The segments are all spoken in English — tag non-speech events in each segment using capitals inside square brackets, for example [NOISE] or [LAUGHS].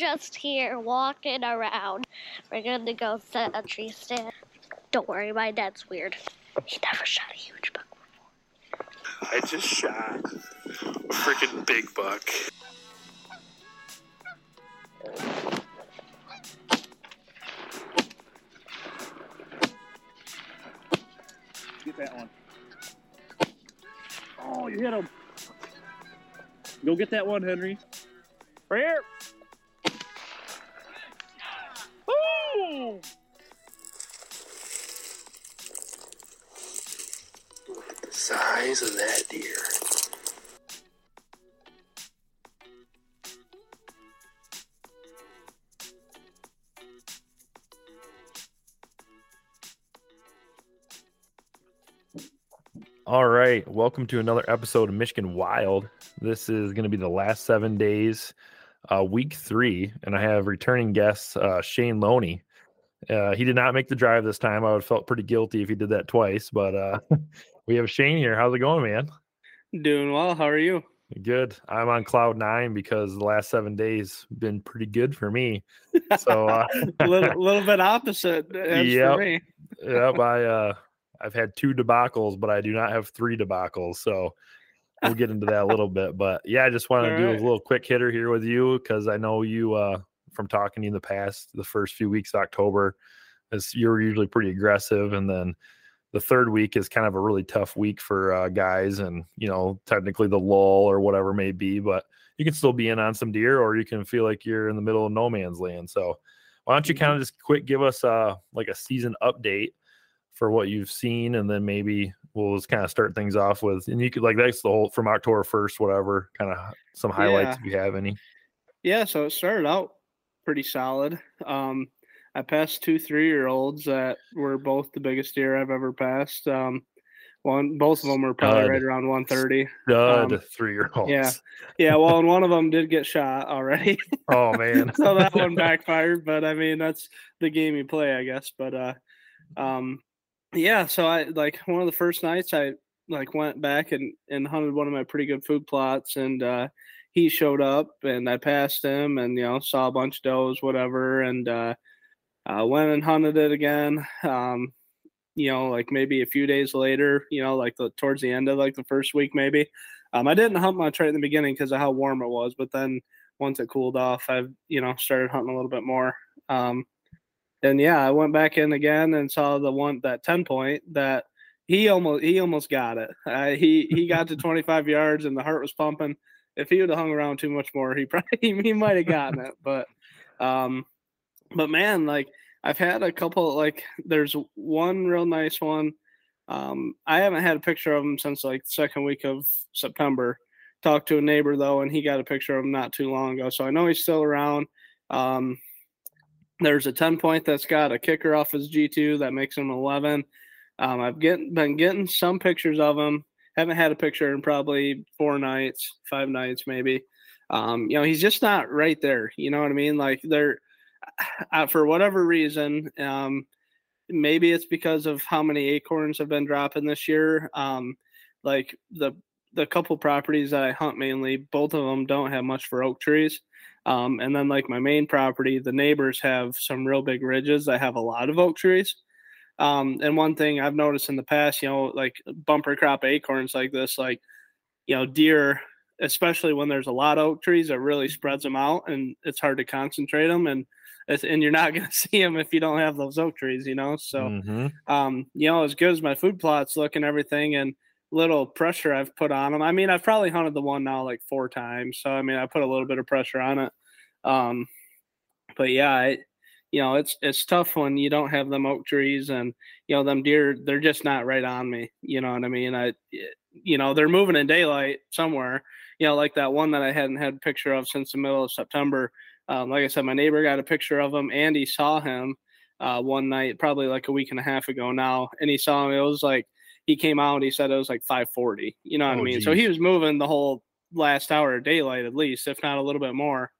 Just here walking around. We're gonna go set a tree stand. Don't worry, my dad's weird. He never shot a huge buck. I just shot a freaking big buck. Get that one. Oh, you hit him. Go get that one, Henry. Right here. Look at the size of that deer. All right, welcome to another episode of Michigan Wild. This is going to be the last seven days, uh, week three, and I have returning guest uh, Shane Loney. Uh, he did not make the drive this time. I would have felt pretty guilty if he did that twice, but uh, [LAUGHS] we have Shane here. How's it going, man? Doing well. How are you? Good. I'm on cloud nine because the last seven days been pretty good for me. [LAUGHS] So uh, a little, little bit opposite Yeah. Yep. yep, I uh I've had two debacles, but I do not have three debacles. So we'll get into that a little bit. But yeah, I just wanted to do Alright. a little quick hitter here with you because I know you uh from talking to you in the past, the first few weeks of October, is you're usually pretty aggressive, and then the third week is kind of a really tough week for uh, guys, and you know technically the lull or whatever may be, but you can still be in on some deer, or you can feel like you're in the middle of no man's land. So why don't you kind of just quick give us uh like a season update for what you've seen, and then maybe we'll just kind of start things off with, and you could like that's the whole from October first, whatever, kind of some highlights Yeah. if you have any. Yeah, so it started out pretty solid. Um, I passed two three year olds that were both the biggest deer I've ever passed. Um, one, both of them were probably Stud. right around 130. Stud Um, three year olds. yeah. Yeah, well, and [LAUGHS] one of them did get shot already. Oh [LAUGHS] man. so that one [LAUGHS] backfired but i mean that's the game you play i guess but uh um yeah so i like one of the first nights i like went back and and hunted one of my pretty good food plots and uh he showed up and i passed him and you know saw a bunch of does whatever and uh uh went and hunted it again um you know like maybe a few days later you know like the towards the end of like the first week maybe um i didn't hunt much right in the beginning because of how warm it was but then once it cooled off, I've you know started hunting a little bit more. Um, and yeah, I went back in again and saw the one that ten point that he almost he almost got it. Uh, he he got to [LAUGHS] twenty five yards and the heart was pumping. If he would have hung around too much more, he [LAUGHS] probably he might have gotten it. But um, but man, like I've had a couple like there's one real nice one. Um, I haven't had a picture of him since like the second week of September talked to a neighbor though, and he got a picture of him not too long ago. So I know he's still around. Um, there's a 10 point that's got a kicker off his G2 that makes him 11. Um, I've get, been getting some pictures of him. Haven't had a picture in probably four nights, five nights maybe. Um, you know, he's just not right there. You know what I mean? Like they're [SIGHS] uh, for whatever reason. Um, maybe it's because of how many acorns have been dropping this year. Um, like the the couple properties that I hunt mainly, both of them don't have much for oak trees. Um, and then like my main property, the neighbors have some real big ridges that have a lot of oak trees. Um, and one thing I've noticed in the past, you know, like bumper crop acorns like this, like, you know, deer, especially when there's a lot of oak trees, it really spreads them out and it's hard to concentrate them. And and you're not [LAUGHS] going to see them if you don't have those oak trees, you know? So, Mhm. um, you know, as good as my food plots look and everything, and little pressure I've put on them. I mean, I've probably hunted the one now like four times, so I mean, I put a little bit of pressure on it. Um, but yeah, I, you know, it's it's tough when you don't have them oak trees and you know them deer. They're just not right on me. You know what I mean? I, you know, they're moving in daylight somewhere. You know, like that one that I hadn't had a picture of since the middle of September. Um, like I said, my neighbor got a picture of him, and he saw him uh, one night, probably like a week and a half ago now, and he saw him. It was like he came out. And he said it was like 5:40. You know what Oh, I mean? geez. So he was moving the whole last hour of daylight at least, if not a little bit more.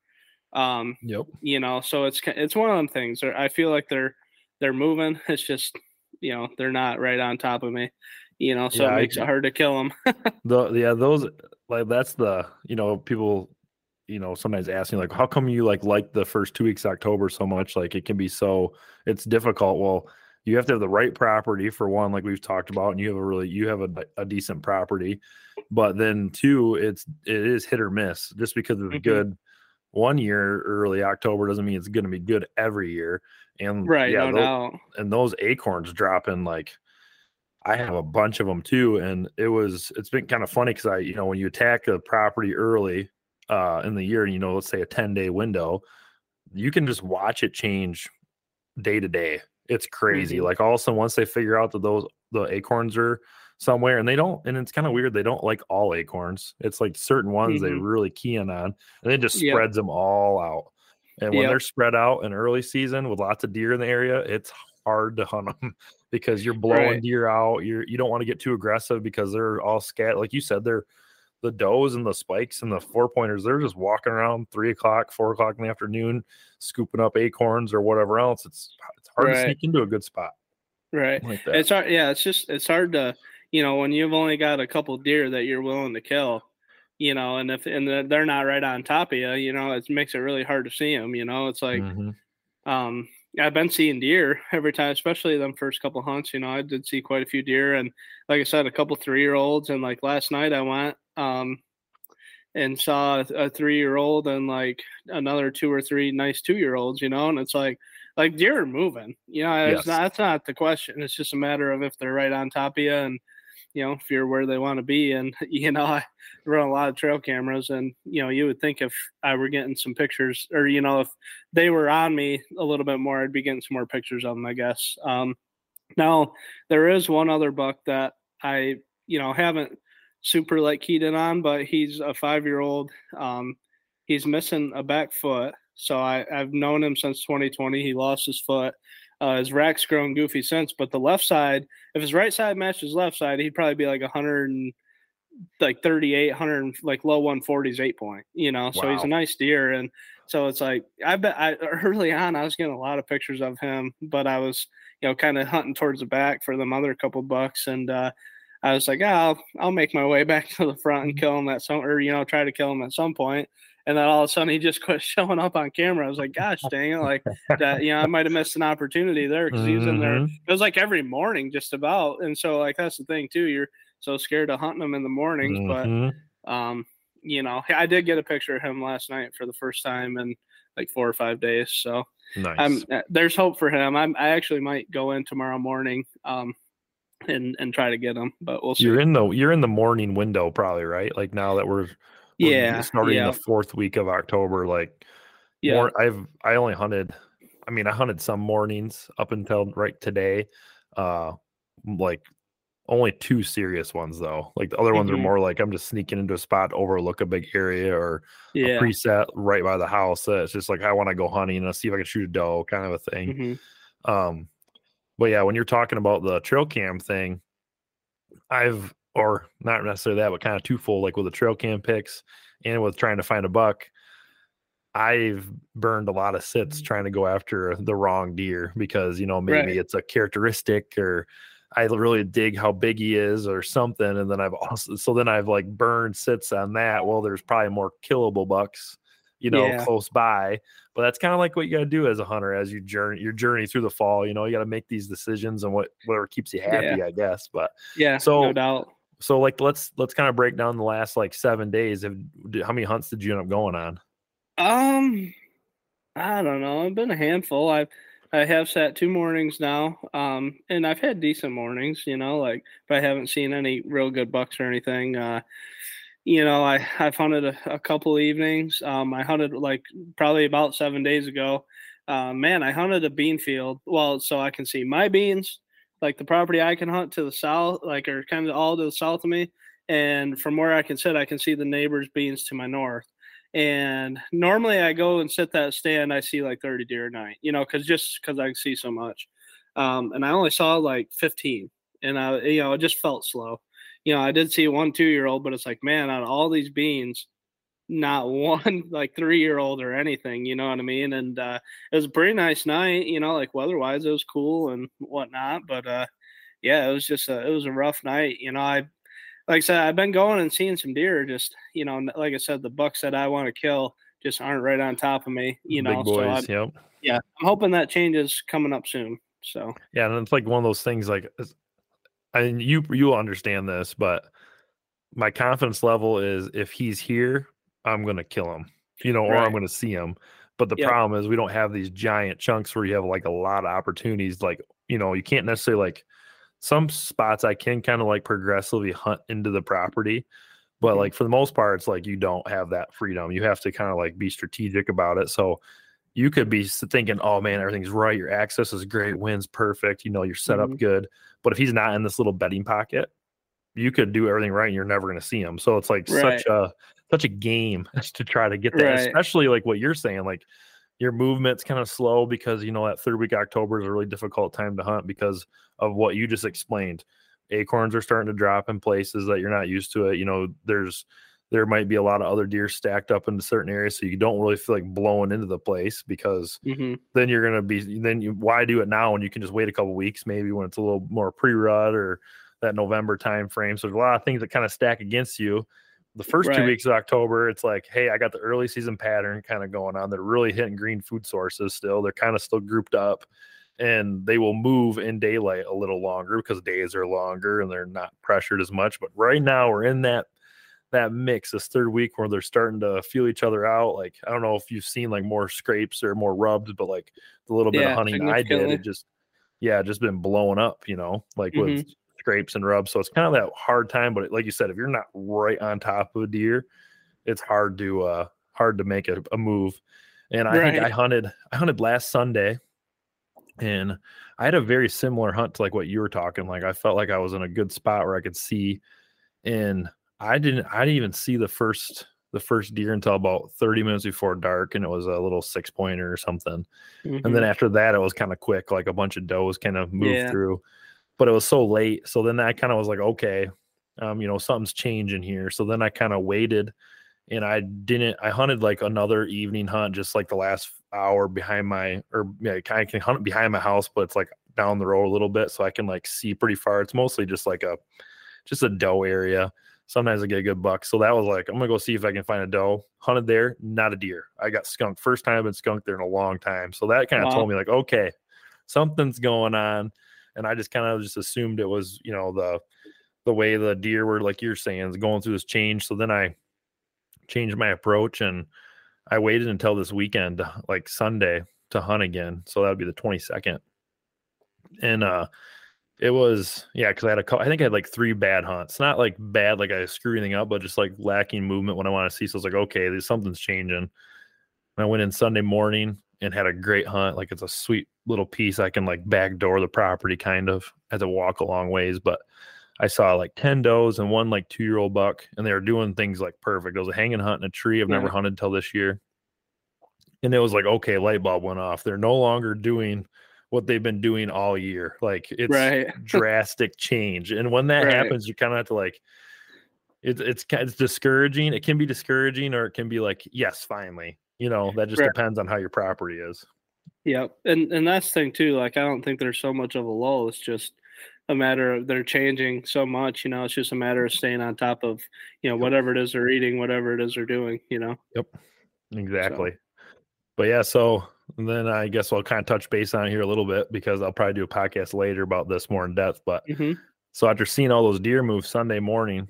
Um, Yep. you know, so it's it's one of them things. I feel like they're they're moving. [LAUGHS] It's just you know they're not right on top of me. You know, so Yeah, it I it hard to kill them. [LAUGHS] The yeah, those like that's the you know people you know sometimes ask me like how come you like like the first two weeks of October so much like it can be so it's difficult. Well, you have to have the right property for one, like we've talked about, and you have a really you have a, a decent property, but then two, it's it is hit or miss. Just because it's Mhm. good one year early October doesn't mean it's going to be good every year. And right, yeah, no tho- doubt. and those acorns dropping like I have a bunch of them too, and it was it's been kind of funny because I you know when you attack a property early uh in the year, you know let's say a ten day window, you can just watch it change day to day. It's crazy. Mhm. Like all of a sudden, once they figure out that those the acorns are somewhere, and they don't, and it's kind of weird. They don't like all acorns. It's like certain ones they Mhm. really key in on, and it just Yep. spreads them all out. And when Yep. they're spread out in early season with lots of deer in the area, it's hard to hunt them [LAUGHS] because you're blowing Right. deer out. You're you don't want to get too aggressive because they're all scat. Like you said, they're the does and the spikes and the four pointers. They're just walking around three o'clock, four o'clock in the afternoon, scooping up acorns or whatever else. It's hard to Right. sneak into a good spot Right. like that. It's hard. Yeah, it's just it's hard to you know when you've only got a couple deer that you're willing to kill, you know, and if and they're- not right on top of you, you know, it makes it really hard to see them. You know, it's like Mhm. um I've been seeing deer every time, especially them first couple hunts. You know, I did see quite a few deer, and like I said, a couple three year olds. And like last night, I went um and saw a three year old and like another two or three nice two year olds. You know, and it's like like deer are moving. You know, it's Yes. not that's not the question. It's just a matter of if they're right on top of you and you know if you're where they want to be. And [LAUGHS] you know, I run a lot of trail cameras, and you know, you would think if I were getting some pictures, or you know, if they were on me a little bit more, I'd be getting some more pictures of them, I guess. Um, now there is one other buck that I, you know, haven't super like keyed in on, but he's a five year old. Um, he's missing a back foot. So I, I've known him since 2020. He lost his foot. Uh, his rack's grown goofy since, but the left side, if his right side matched his left side, he'd probably be like 100 and like 38, 100, like low 140s, eight point, you know. So he's a nice deer. And so it's like, I bet I early on, I was getting a lot of pictures of him, but I was, you know, kind of hunting towards the back for them other couple bucks. And, uh, I was like, oh, I'll, I'll make my way [LAUGHS] back to the front and kill him at some, or, you know, try to kill him at some point. And then all of a sudden he just [LAUGHS] quit showing up on camera. I was like, gosh dang it. Like that, you know, I might have missed an opportunity there because he was in there. Mhm. It was like every morning just about. And so like, that's the thing too. You're so scared of hunting them in the mornings, Mhm. but um, you know, I did get a picture of him last night for the first time in like four or five days. So nice. I'm uh, there's hope for him. I'm I actually might go in tomorrow morning um and and try to get him, but we'll see. you're in the you're in the morning window probably right like now that we're yeah, starting yeah, the fourth week of october like yeah, more i've i only hunted i mean i hunted some mornings up until right today uh like only two serious ones though. Like the other ones are Mhm. more like i'm just sneaking into a spot overlook a big area or a yeah. preset right by the house uh, it's just like i want to go hunting and see if i can shoot a doe kind of a thing. Mhm, um, but yeah, when you're talking about the trail cam thing, I've or not necessarily that, but kind of twofold, like with the trail cam picks and with trying to find a buck. I've burned a lot of sits mm. trying to go after the wrong deer because you know maybe Right. it's a characteristic or I really dig how big he is or something, and then I've also so then I've like burned sits on that. Well, there's probably more killable bucks, you know, Yeah. close by. But that's kind of like what you got to do as a hunter as you journey your journey through the fall. You know, you got to make these decisions and what whatever keeps you happy, I guess. But yeah. So- no doubt. So like let's let's kind of break down the last like seven days. Have, how many hunts did you end up going on? Um, I don't know. I've been a handful. I've I have sat two mornings now. Um, and I've had decent mornings, you know, like but I haven't seen any real good bucks or anything. Uh, you know, I I've hunted a, a couple evenings. Um, I hunted like probably about seven days ago. uh, man, I hunted a bean field. Well, so I can see my beans, like the property I can hunt to the south, like are kind of all to the south of me. And from where I can sit, I can see the neighbor's beans to my north. And normally I go and sit that stand, I see like 30 deer a night, you know, cause just cause I can see so much. Um, and I only saw like 15 and I, you know, it just felt slow. You know, I did see one two year old, but it's like, man, out of all these beans, not one [LAUGHS] like three year old or anything, you know what I mean? And uh, it was a pretty nice night, you know, like weather wise, it was cool and whatnot. But uh, yeah, it was just a, it was a rough night. You know, I, like I said, I've been going and seeing some deer. Just you know, like I said, the bucks that I want to kill just aren't right on top of me. You know, Big boys, so yep. yeah, I'm hoping that changes coming up soon. So Yeah, and it's like one of those things. Like, and you you understand this, but my confidence level is if he's here, I'm gonna kill him, you know, or I'm gonna see him. But the Yep. problem is we don't have these giant chunks where you have like a lot of opportunities. Like, you know, you can't necessarily like some spots I can kind of like progressively hunt into the property. But Mhm. like for the most part, it's like you don't have that freedom. You have to kind of like be strategic about it. So you could be thinking, oh man, everything's right. Your access is great, wind's perfect. You know, you're set up Mhm. good. But if he's not in this little bedding pocket, you could do everything right and you're never going to see him. So it's like Right. such a such a game [LAUGHS] to try to get that, Right. especially like what you're saying, like your movement's kind of slow because you know that third week October is a really difficult time to hunt because of what you just explained. Acorns are starting to drop in places that you're not used to it. You know, there's there might be a lot of other deer stacked up into certain areas, so you don't really feel like blowing into the place because mhm. then you're gonna be then you why do it now when you can just wait a couple weeks maybe when it's a little more pre-rut or that November time frame. So there's a lot of things that kind of stack against you. The first two weeks of October, it's like, hey, I got the early season pattern kind of going on. They're really hitting green food sources still. They're kind of still grouped up and they will move in daylight a little longer because days are longer and they're not pressured as much. But right now we're in that that mix this third week where they're starting to feel each other out. Like I don't know if you've seen like more scrapes or more rubs, but like the little bit Yeah, of hunting I did, it just yeah, just been blowing up, you know, like with mm-hmm. Scrapes and rubs. So it's kind of that hard time. But like you said, if you're not right on top of a deer, it's hard to uh hard to make a, a move. And I think I hunted I hunted last Sunday and I had a very similar hunt to like what you were talking. Like I felt like I was in a good spot where I could see and I didn't I didn't even see the first the first deer until about 30 minutes before dark and it was a little six pointer or something. And then Mhm. after that, it was kind of quick, like a bunch of does kind of moved Yeah. through. But it was so late. So then I kind of was like, okay, um, you know, something's changing here. So then I kind of waited and I didn't, I hunted like another evening hunt, just like the last hour behind my, or yeah, I can hunt behind my house, but it's like down the road a little bit. So I can like see pretty far. It's mostly just like a, just a doe area. Sometimes I get a good buck. So that was like, I'm gonna go see if I can find a doe. Hunted there, not a deer. I got skunked. First time I've been skunked there in a long time. So that kind of Wow. told me like, okay, something's going on. And I just kind of just assumed it was, you know, the the way the deer were like you're saying is going through this change. So then I changed my approach and I waited until this weekend, like Sunday, to hunt again. So that would be the 22nd. And uh it was yeah, because I had a cou- I think I had like three bad hunts. Not like bad, like I screw anything up, but just like lacking movement when I want to see. So I was like, okay, there's something's changing. And I went in Sunday morning and had a great hunt. Like it's a sweet little piece. I can like backdoor the property kind of as I walk a long ways. But I saw like 10 does and one like two year old buck, and they were doing things like perfect. It was a hanging hunt in a tree I've never hunted till this year. And it was like, okay, light bulb went off. They're no longer doing what they've been doing all year. Like it's Right. [LAUGHS] drastic change. And when that Right. happens, you kind of have to like, it's it's it's discouraging. It can be discouraging, or it can be like, yes, finally. You know, that just Right. depends on how your property is. Yep. And and that's the thing too. Like I don't think there's so much of a lull. It's just a matter of they're changing so much, you know, it's just a matter of staying on top of, you know, whatever it is they're eating, whatever it is they're doing, you know. Yep. Exactly. But yeah, so then I guess I'll kind of touch base on it here a little bit because I'll probably do a podcast later about this more in depth. But Mhm. so after seeing all those deer move Sunday morning,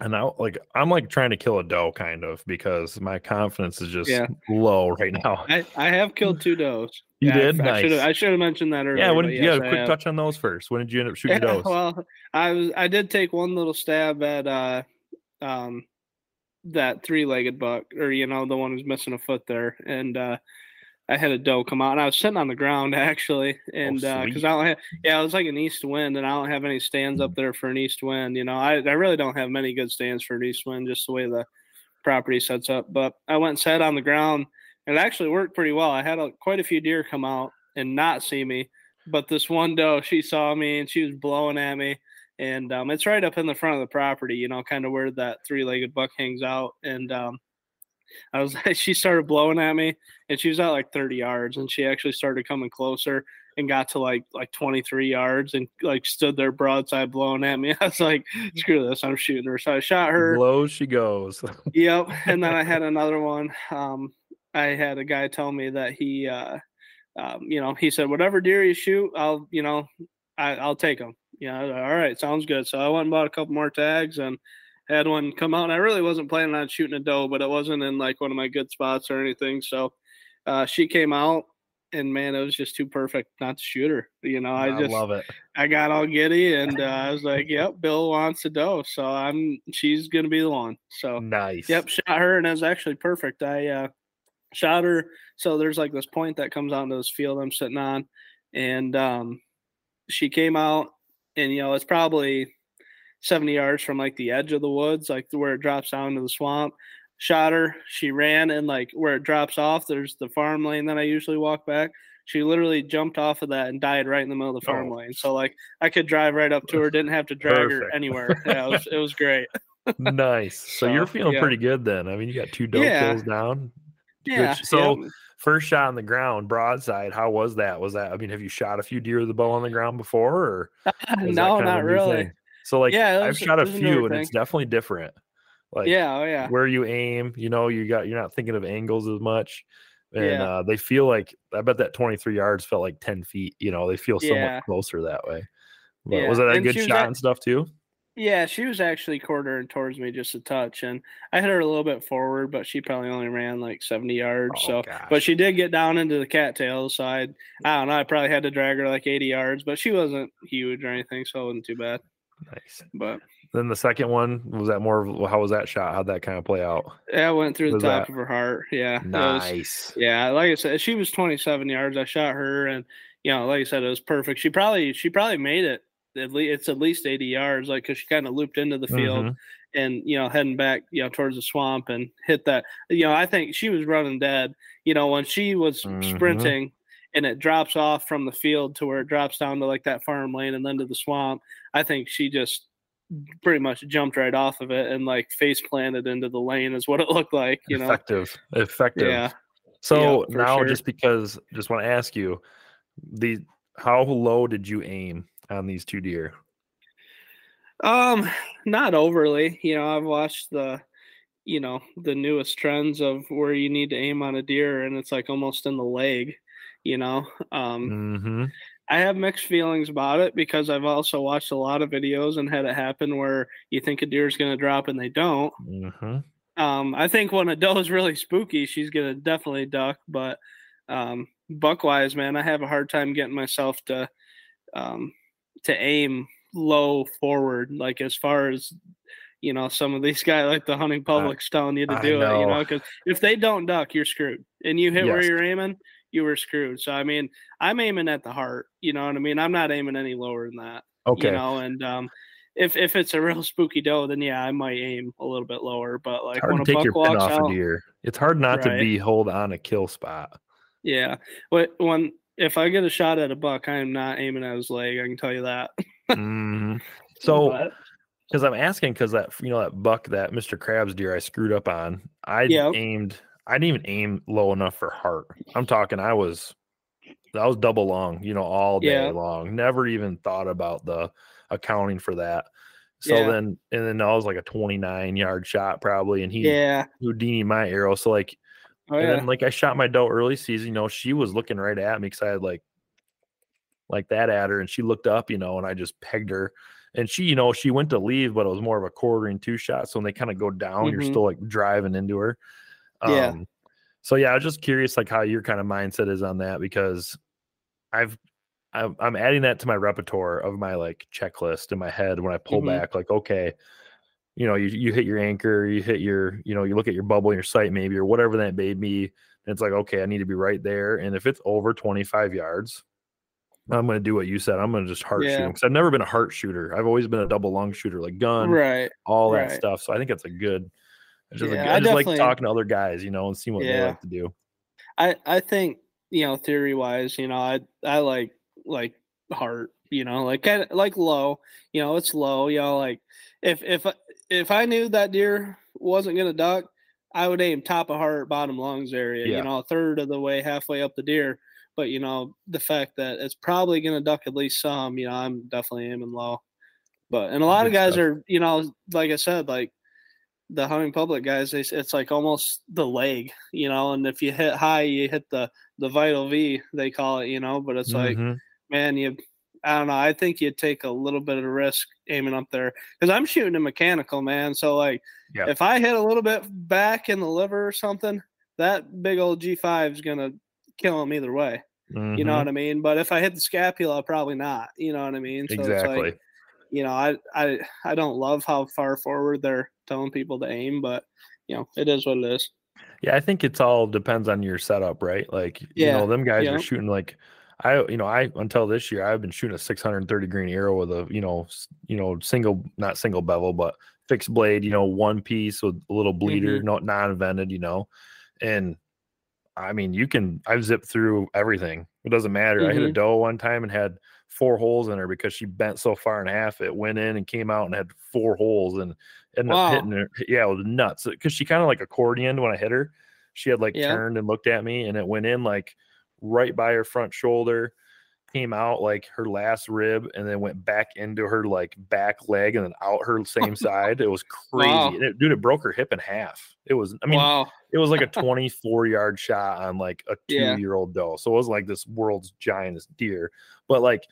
and I like I'm like trying to kill a doe kind of because my confidence is just Yeah. low right now. I, I have killed two does. [LAUGHS] You Yeah, did? I, should have Nice. I should have mentioned that earlier. yeah, when did you yes, I quick touch on those first? When did you end up [LAUGHS] shooting Yeah, does? well, I was I did take one little stab at uh um that three legged buck or you know the one who's missing a foot there and uh I had a doe come out, and I was sitting on the ground [LAUGHS] actually, and because sweet. I don't have, yeah, it was like an east wind, and I don't have any stands up there for an east wind. You know, I I really don't have many good stands for an east wind, just the way the property sets up. But I went and sat on the ground, and it actually worked pretty well. I had a, quite a few deer come out and not see me, but this one doe, she saw me and she was blowing at me. And um, it's right up in the front of the property, you know, kind of where that three-legged buck hangs out. And um, I was like, [LAUGHS] she started blowing at me and she was at like 30 yards and she actually started coming closer and got to like like 23 yards and like stood there broadside blowing at me. [LAUGHS] I was like, screw this, I'm shooting her. So I shot her. Low she goes. [LAUGHS] Yep. And then I had another one. Um, I had a guy tell me that he uh um, you know, he said, whatever deer you shoot, I'll, you know, I, I'll take them. Yeah, all right, sounds good. So I went and bought a couple more tags and had one come out. And I really wasn't planning on shooting a doe, but it wasn't in like one of my good spots or anything. So uh, she came out, and man, it was just too perfect not to shoot her. You know, I I just love it. I got all giddy, and uh, I was like, "Yep, Bill wants a doe, so I'm she's gonna be the one." So Nice. Yep, shot her, and it was actually perfect. I uh, shot her. So there's like this point that comes out into this field I'm sitting on, and um, she came out, and you know it's probably 70 yards from like the edge of the woods, like where it drops down to the swamp. Shot her. She ran, and like where it drops off, there's the farm lane that I usually walk back. She literally jumped off of that and died right in the middle of the farm Oh. lane. So like I could drive right up to her, didn't have to drag her anywhere. Yeah, it was, it was great. [LAUGHS] nice. So, you're feeling yeah. pretty good then. I mean, you got two doe Yeah. kills down. Yeah. Which- so yep. first shot on the ground, broadside. How was that? Was that? I mean, have you shot a few deer with the bow on the ground before, or [LAUGHS] no, not really. thing? So like, Yeah, I've shot a it was a few, and it's definitely different. Like, yeah, oh yeah. where you aim, you know, you got you're not thinking of angles as much. And Yeah. uh, they feel like I bet that 23 yards felt like 10 feet. You know, they feel so Yeah. much closer that way. But Yeah, was it a and good shot at- and stuff too? Yeah, she was actually quartering towards me just a touch, and I hit her a little bit forward, but she probably only ran like seventy yards. Oh, so, gosh. but she did get down into the cattails. So I, I don't know, I probably had to drag her like eighty yards, but she wasn't huge or anything, so it wasn't too bad. Nice. But Then the second one was that more of how was that shot? How'd that kind of play out? yeah, I went through the top that- of her heart. Yeah, it was- Nice. yeah, like I said, she was 27 yards. I shot her, and you know, like I said, it was perfect. She probably she probably made it. At least it's at least 80 yards, like because she kind of looped into the field Mhm. and you know heading back, you know, towards the swamp and hit that. You know, I think she was running dead. You know, when she was Mhm. sprinting and it drops off from the field to where it drops down to like that farm lane and then to the swamp. I think she just pretty much jumped right off of it and like face planted into the lane is what it looked like. You know, effective. Effective. yeah. So for now, sure. just because, just want to ask you, the how low did you aim on these two deer? Um, not overly. You know, I've watched the, you know, the newest trends of where you need to aim on a deer, and it's like almost in the leg. You know, um, Mm-hmm. I have mixed feelings about it because I've also watched a lot of videos and had it happen where you think a deer is going to drop and they don't. Mm-hmm. Um, I think when a doe is really spooky, she's going to definitely duck. But um, buck wise, man, I have a hard time getting myself to um, to aim low forward, like as far as you know, some of these [LAUGHS] guys like the hunting public's telling you to do it. You know. know, because if they don't duck, you're screwed, and you hit where you're aiming, you were screwed. So I mean, I'm aiming at the heart. You know what I mean? I'm not aiming any lower than that Okay. you know and um if if it's a real [LAUGHS] spooky doe then yeah i might aim a little bit lower but like it's hard when to a take buck your pin walks off out a deer. It's hard not to be hold on a kill spot. yeah but when if i get a shot at a buck i am not aiming at his leg i can tell you that [LAUGHS] Mhm. So, because I'm asking, because that you know that buck, that Mr. Krabs deer I screwed up on, I Yep. aimed. I didn't even aim low enough for heart. I'm talking. I was, I was double long. You know, all day Yeah. long. Never even thought about the accounting for that. So Yeah. then, and then that was like a 29 yard shot probably, and he yeah Houdini my arrow. So like, oh and yeah then like I shot my doe early season, you know, she was looking right at me because I had like like that at her and she looked up, you know, and I just pegged her. And she, you know, she went to leave, but it was more of a quartering to shot. So when they kind of go down, you're Mhm. still like driving into her. Um Yeah. so yeah, I was just curious like how your kind of mindset is on that because I've I'm, I'm adding that to my repertoire of my like checklist in my head when I pull Mhm. back, like, okay, you know, you, you hit your anchor, you hit your, you know, you look at your bubble in your sight maybe, or whatever that may be. And it's like, okay, I need to be right there. And if it's over 25 yards, I'm going to do what you said. I'm going to just heart shoot because I've never been a heart shooter. I've always been a double lung shooter, like gun, Right. all that stuff. So I think it's a good. It's just Yeah, good- I I just like talking to other guys, you know, and seeing what they like to do. I I think you know theory wise, you know, I I like like heart, you know, like kind of like low, you know, it's low, you know, like if if if I knew that deer wasn't gonna duck, I would aim top of heart, bottom lungs area, Yeah. you know, a third of the way, halfway up the deer. But you know, the fact that it's probably gonna duck at least some, you know, I'm definitely aiming low. But and a lot of guys stuff. are, you know, like I said, like the hunting public guys, they, it's like almost the leg, you know, and if you hit high, you hit the the vital V, they call it, you know. But it's like, Mhm. man, you, I don't know. I think you'd take a little bit of a risk aiming up there because I'm shooting a mechanical, man. So like, Yeah. if I hit a little bit back in the liver or something, that big old G5 is gonna kill him either way. You know Mhm. what I mean? But if I hit the scapula, probably not. You know what I mean? So it's exactly. like, you know, I I I don't love how far forward they're telling people to aim, but you know, it is what it is. Yeah, I think it's all depends on your setup, right? Like, you know, them guys yeah. are shooting like I, you know, I until this year I've been shooting a 630 green arrow with a, you know, you know, single, not single bevel, but fixed blade, you know, one piece with a little bleeder, Mhm. no non-vented, you know, and I mean, you can. I've zipped through everything. It doesn't matter. I hit a Mhm. doe one time and had four holes in her because she bent so far in half. It went in and came out and had four holes and ended Wow. up hitting her. Yeah, it was nuts uh, because she kind of like accordioned when I hit her. She had like Yeah. turned and looked at me and it went in like right by her front shoulder, came out like her last rib and then went back into her like back leg and then out her [LAUGHS] same side. It was crazy. Wow. It- dude, it broke her hip in half. It was, I mean, wow. it was like a [LAUGHS] 24 yard shot on like a two Yeah. year old doe. So it wasn't like this world's giantest deer. But like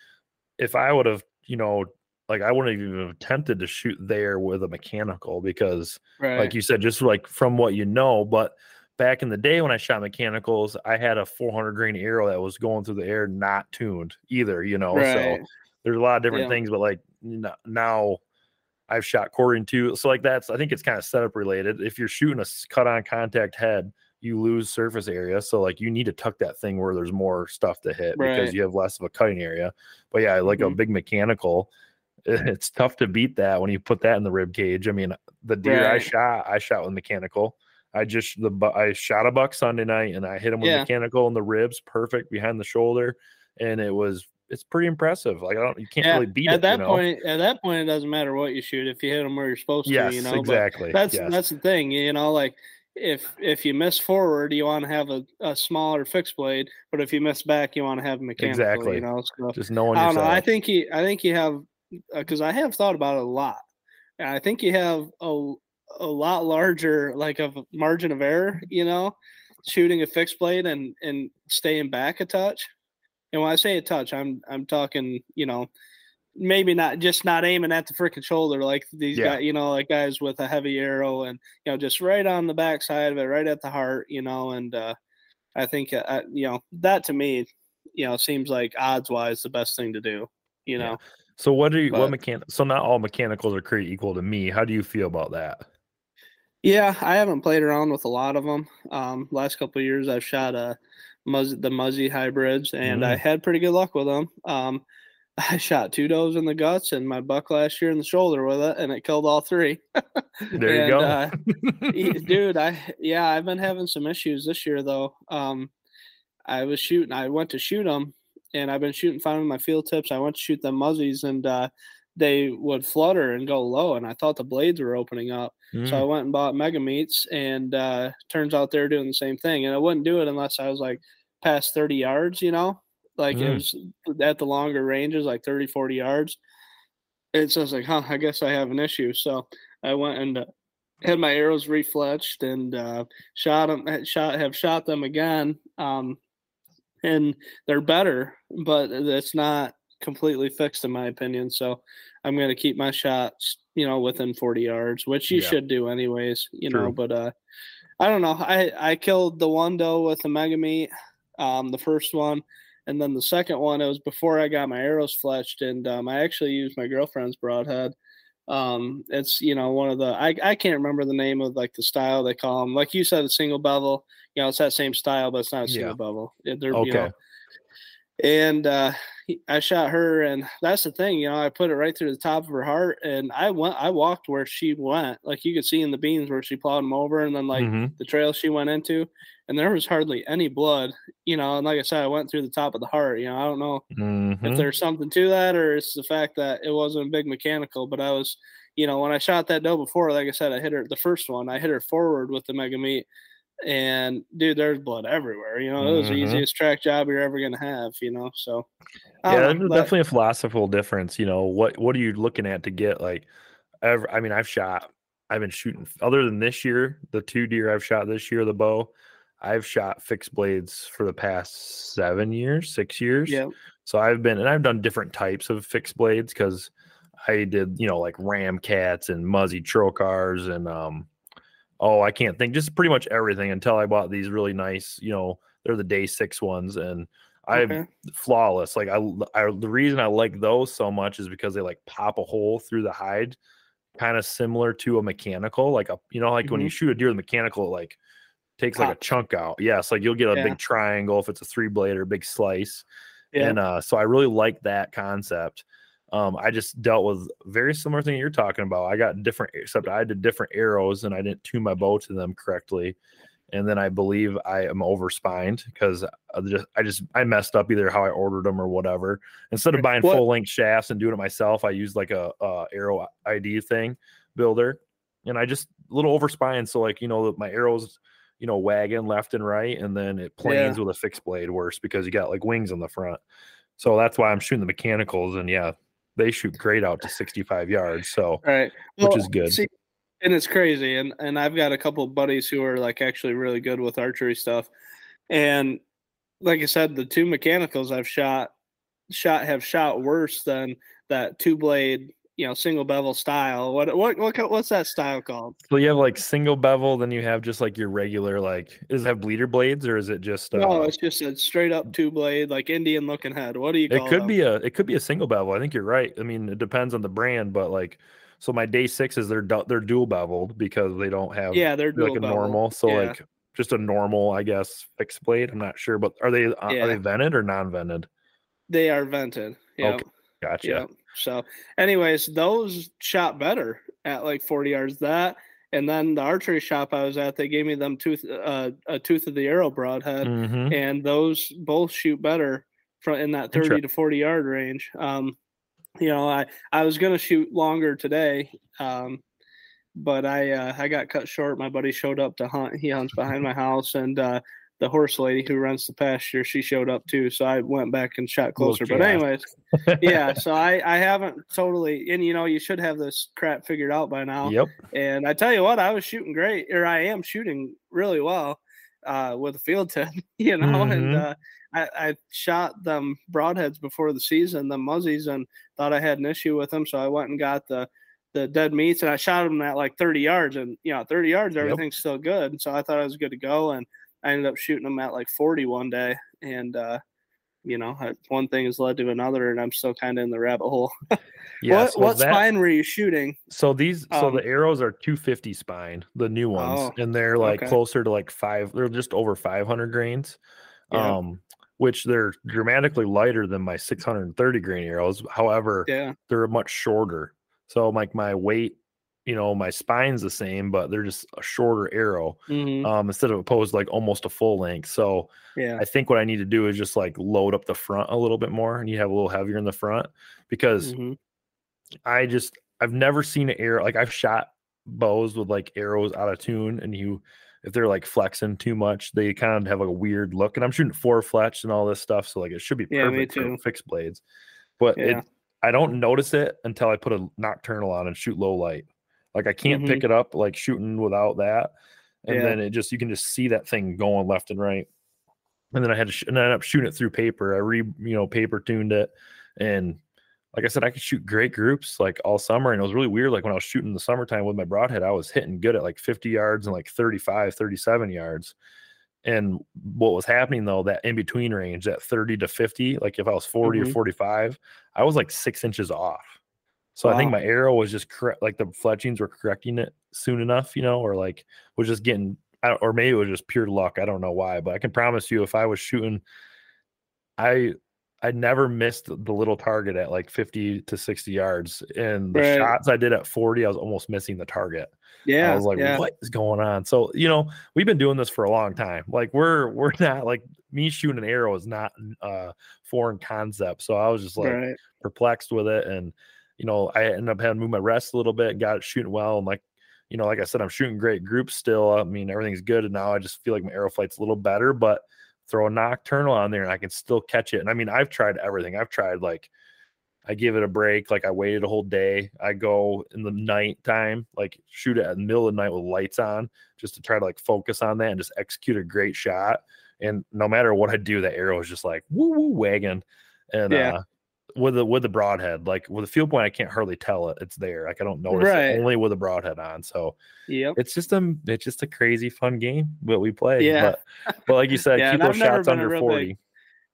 if I would have, you know, like I wouldn't have even attempted to shoot there with a mechanical because Right. like you said, just like from what you know, but back in the day when I shot mechanicals, I had a 400 grain arrow that was going through the air, not tuned either, you know. right. So there's a lot of different Yeah. things, but like now I've shot quartering too. So like that's I think it's kind of setup related. If you're shooting a cut on contact head, you lose surface area. So like you need to tuck that thing where there's more stuff to hit because you have less of a cutting area. But yeah, like a Mhm. big mechanical, [LAUGHS] it's tough to beat that when you put that in the rib cage. I mean, the deer I shot, I shot with mechanical. I just the I shot a buck Sunday night and I hit him with Yeah. mechanical in the ribs, perfect behind the shoulder, and it was it's pretty impressive. Like I don't you can't Yeah, really beat at it. that you know? point, at that point, it doesn't matter what you shoot if you hit them where you're supposed yes, to. You know, But exactly. that's yes. that's the thing. You know, like if if you miss forward, you want to have a, a smaller fixed blade, but if you miss back, you want to have a mechanical. Exactly. You know, so just knowing I don't know. I think you I think you have uh, because I have thought about it a lot. And I think you have a a lot larger like of margin of error. You know, shooting a fixed blade and and staying back a touch. And when I say a touch, I'm I'm talking you know maybe not just not aiming at the freaking shoulder like these Yeah. guys you know like guys with a heavy arrow and you know just right on the back side of it right at the heart you know and uh i think uh, you know that to me you know seems like odds wise the best thing to do you Yeah. know so what do you what but- mechanic so not all mechanicals are created equal to me. How do you feel about that? Yeah, I haven't played around with a lot of them. Um, last couple of years, I've shot uh, muzz, the Muzzy hybrids, and I Mm. had pretty good luck with them. Um, [LAUGHS] I shot two does in the guts and my buck last year in the shoulder with it, and it killed all three. [LAUGHS] There you go. uh, [LAUGHS] dude i yeah i've been having some issues this year though um i was shooting i went to shoot them and i've been shooting fine with my field tips i went to shoot them muzzies and uh they would flutter and go low and i thought the blades were opening up Mm. so i went and bought mega meats and uh turns out they're doing the same thing and i wouldn't do it unless i was like past 30 yards you know like it Mm. was at the longer ranges like 30 40 yards and so i was like huh i guess i have an issue so i went and uh, had my arrows refletched and uh, shot them. Shot have shot them again, um, and they're better, but it's not completely fixed in my opinion. So I'm going to keep my shots, you know, within 40 yards, which you Yeah. should do anyways, you know. But uh, I don't know. I I killed the one doe with a mega meat, um, the first one. And then the second one, it was before I got my arrows fletched, and um, I actually used my girlfriend's broadhead Um, it's you know one of the I I can't remember the name of like the style they call them. Like you said, a single bevel. You know, it's that same style, but it's not a single Yeah. bevel. They're, Okay. You know, and uh, I shot her, and that's the thing. You know, I put it right through the top of her heart, and I went. I walked where she went. Like you could see in the beans where she plowed them over, and then like Mhm. the trail she went into, and there was hardly any blood. You know, and like I said, I went through the top of the heart. You know, I don't know Mhm. if there's something to that or it's the fact that it wasn't a big mechanical but i was you know when i shot that doe before like i said i hit her the first one i hit her forward with the mega meat and dude there's blood everywhere you know it was the Mhm. easiest track job you're ever gonna have you know so yeah, don't there's but- definitely a philosophical difference. You know, what what are you looking at to get like? Ever, I mean, I've shot. I've been shooting. Other than this year, the two deer I've shot this year, the bow, I've shot fixed blades for the past seven years, six years. yeah So I've been and I've done different types of fixed blades because I did, you know, like Ramcats and muzzy trocars and um oh I can't think just pretty much everything until I bought these really nice, you know, they're the day six ones and I okay. flawless. Like I, I the reason I like those so much is because they like pop a hole through the hide, kind of similar to a mechanical. Like a you know, like when you shoot a deer, the mechanical it, like takes like a chunk out. Yes, like you'll get a Yeah. big triangle if it's a three blade or a big slice. yeah And uh, so I really like that concept. Um, I just dealt with very similar thing you're talking about. I got different, except I did different arrows and I didn't tune my bow to them correctly. And then I believe I am overspined because I just, I just I messed up either how I ordered them or whatever. Instead of buying full length shafts and doing it myself, I used like a, a arrow ID thing builder, and I just a little overspined. So like you know my arrows, you know wagging left and right, and then it planes with a fixed blade worse because you got like wings on the front. So that's why I'm shooting the mechanicals, and yeah, they shoot great out to 65 yards. So right which is good. see, and it's crazy and and i've got a couple of buddies who are like actually really good with archery stuff and like i said the two mechanicals i've shot shot have shot worse than that two blade you know single bevel style what what, what what's that style called so you have like single bevel, then you have just like your regular like does it have bleeder blades or is it just uh, no it's just a straight up two blade like indian looking head what do you call It could them? be a it could be a single bevel. I think you're right. I mean, it depends on the brand, but like so my day six is they're they're dual beveled because they don't have yeah they're like dual a bevel. normal. So Yeah. like just a normal, I guess, fixed blade. I'm not sure, but are they uh, Yeah. are they vented or non-vented? they are vented yeah Okay, Gotcha. Yeah. So, anyways, those shot better at like 40 yards. That and then the archery shop I was at, they gave me them tooth uh, a tooth of the arrow broadhead, Mhm. and those both shoot better from in that 30 to 40 yard range. Um, you know, I I was gonna shoot longer today, um, but I uh, I got cut short. My buddy showed up to hunt. He hunts behind my house, and uh, the horse lady who runs the pasture, she showed up too. So I went back and shot closer. But anyways, [LAUGHS] yeah. So I I haven't totally, and you know, you should have this crap figured out by now. Yep. And I tell you what, I was shooting great, or I am shooting really well uh, with a field tip, [LAUGHS] you know. And Mhm. uh, I, I shot them broadheads before the season, the muzzies, and thought I had an issue with them, so I went and got the the dead meats, and I shot them at like 30 yards, and you know, 30 yards, Yep. everything's still good. and So I thought I was good to go, and I ended up shooting them at like 40 one day, and uh, you know, one thing has led to another, and I'm still kind of in the rabbit hole. [LAUGHS] Yeah. what so what that- spine were you shooting? So these, so Um, the arrows are 250 spine, the new ones, Oh, and they're like okay. closer to like five. They're just over 500 grains, Yeah. um, which they're dramatically lighter than my 630 grain arrows. However, Yeah, they're much shorter. So like my weight, you know, my spine's the same, but they're just a shorter arrow mhm, um, instead of opposed like almost a full length. So yeah, I think what I need to do is just like load up the front a little bit more, and you have a little heavier in the front because mhm, I just I've never seen an arrow like I've shot bows with like arrows out of tune, and you if they're like flexing too much, they kind of have like a weird look. And I'm shooting four fletch and all this stuff, so like it should be Yeah, perfect for too. fixed blades. But Yeah. it I don't notice it until I put a Nockturnal on and shoot low light. Like I can't pick it up like shooting without that, and Mm-hmm. Yeah. then it just you can just see that thing going left and right. And then I had to sh- and I ended up shooting it through paper. I re you know paper tuned it, and like I said, I could shoot great groups like all summer. And it was really weird. Like when I was shooting in the summertime with my broadhead, I was hitting good at like 50 yards and like 35, 37 yards. And what was happening though, that in between range, that 30 to 50, like if I was 40 Mhm. or 45, I was like six inches off. So I think my arrow was just correct, like the fletchings were correcting it soon enough, you know, or like was just getting, I don't- or maybe it was just pure luck. I don't know why, but I can promise you, if I was shooting, I I never missed the little target at like 50 to 60 yards. And the Right. shots I did at 40, I was almost missing the target. Yeah. I was like, yeah. what is going on? So, you know, we've been doing this for a long time. Like we're we're [LAUGHS] not like me shooting an arrow is not a foreign concept. So I was just like right. perplexed with it. And, you know, I ended up having to move my rest a little bit, got it shooting well. And like, you know, like I said, I'm shooting great groups still. I mean, everything's good. And now I just feel like my arrow flight's a little better, but throw a Nockturnal on there and I can still catch it. And I mean, I've tried everything. I've tried like I give it a break, like I waited a whole day. I go in the night time, like shoot it at the middle of the night with lights on, just to try to like focus on that and just execute a great shot. And no matter what I do, the arrow is just like woo woo wagging. And Yeah. uh with the with the broadhead, like with the field point, I can't hardly tell it. It's there. Like I don't notice Right. it only with a broadhead on. So Yep. it's just a it's just a crazy fun game what we play. Yeah. But, but like you said, [LAUGHS] Yeah, keep those shots under 40. big-